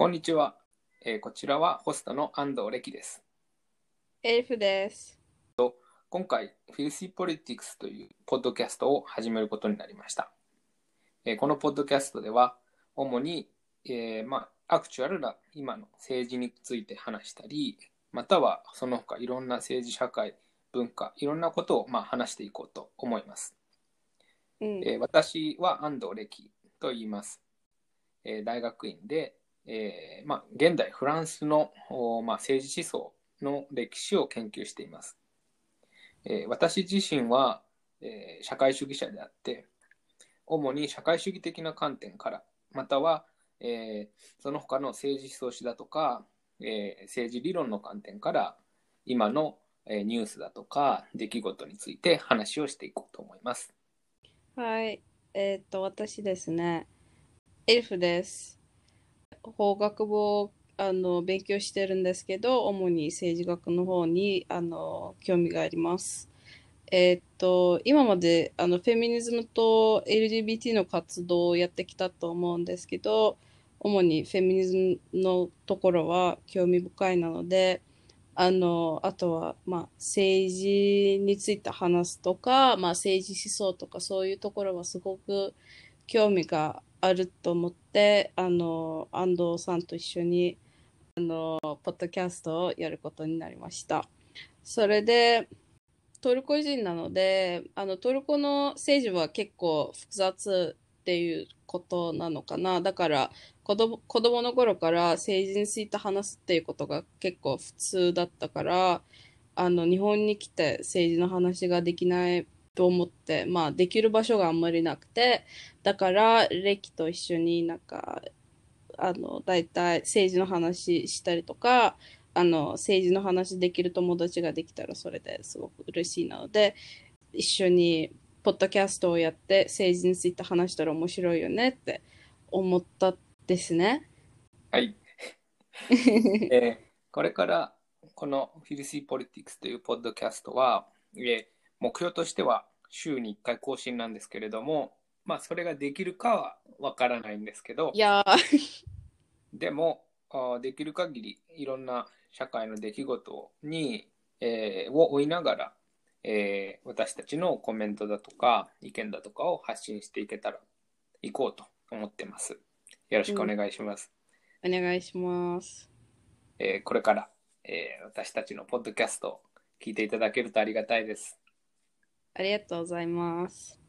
こんにちは、えーこちらはホストの安藤歴です。エルフです。今回、フィルシー・ポリティクスというポッドキャストを始めることになりました。えーこのポッドキャストでは、主に、えーまあ、アクチュアルな今の政治について話したり、またはその他いろんな政治、社会、文化、いろんなことをまあ話していこうと思います。うん。えー私は安藤歴と言います。えー大学院で、えーまあ、現代フランスの、まあ、政治思想の歴史を研究しています。えー私自身は、えー社会主義者であって、主に社会主義的な観点から、または、えーその他の政治思想史だとか、えー政治理論の観点から、今の、えーニュースだとか出来事について話をしていこうと思います。はい。えーっと、私ですね。エルフです。法学部をあの勉強してるんですけど、主に政治学の方にあの興味があります。えーっと、今まであのフェミニズムと LGBT の活動をやってきたと思うんですけど、主にフェミニズムのところは興味深いなので、あの、あとは、まあ、政治について話すとか、まあ、政治思想とかそういうところはすごく興味があると思って、あの、安藤さんと一緒に、あの、ポッドキャストをやることになりました。それで、トルコ人なので、あの、トルコの政治は結構複雑っていうことなのかな。だから、子供子供の頃から政治について話すっていうことが結構普通だったから、あの、日本に来て政治の話ができないと思って、まあ、できる場所があんまりなくて、だから、歴と一緒になんか、あの、大体政治の話したりとか、あの、政治の話できる友達ができたらそれですごく嬉しいなので、一緒にポッドキャストをやって政治について話したら面白いよねって思ったですね。はい。えーこれからこのフィルシー・ポリティクスというポッドキャストは、えー目標としては週に1回更新なんですけれども、まあそれができるかはわからないんですけどい、やー、でもあーできる限りいろんな社会の出来事に、えーを追いながら、えー私たちのコメントだとか意見だとかを発信していけたらいこうと思ってます。よろしくお願いします。お願いします。えーこれから、えー私たちのポッドキャストを聞いていただけるとありがたいです。ありがとうございます。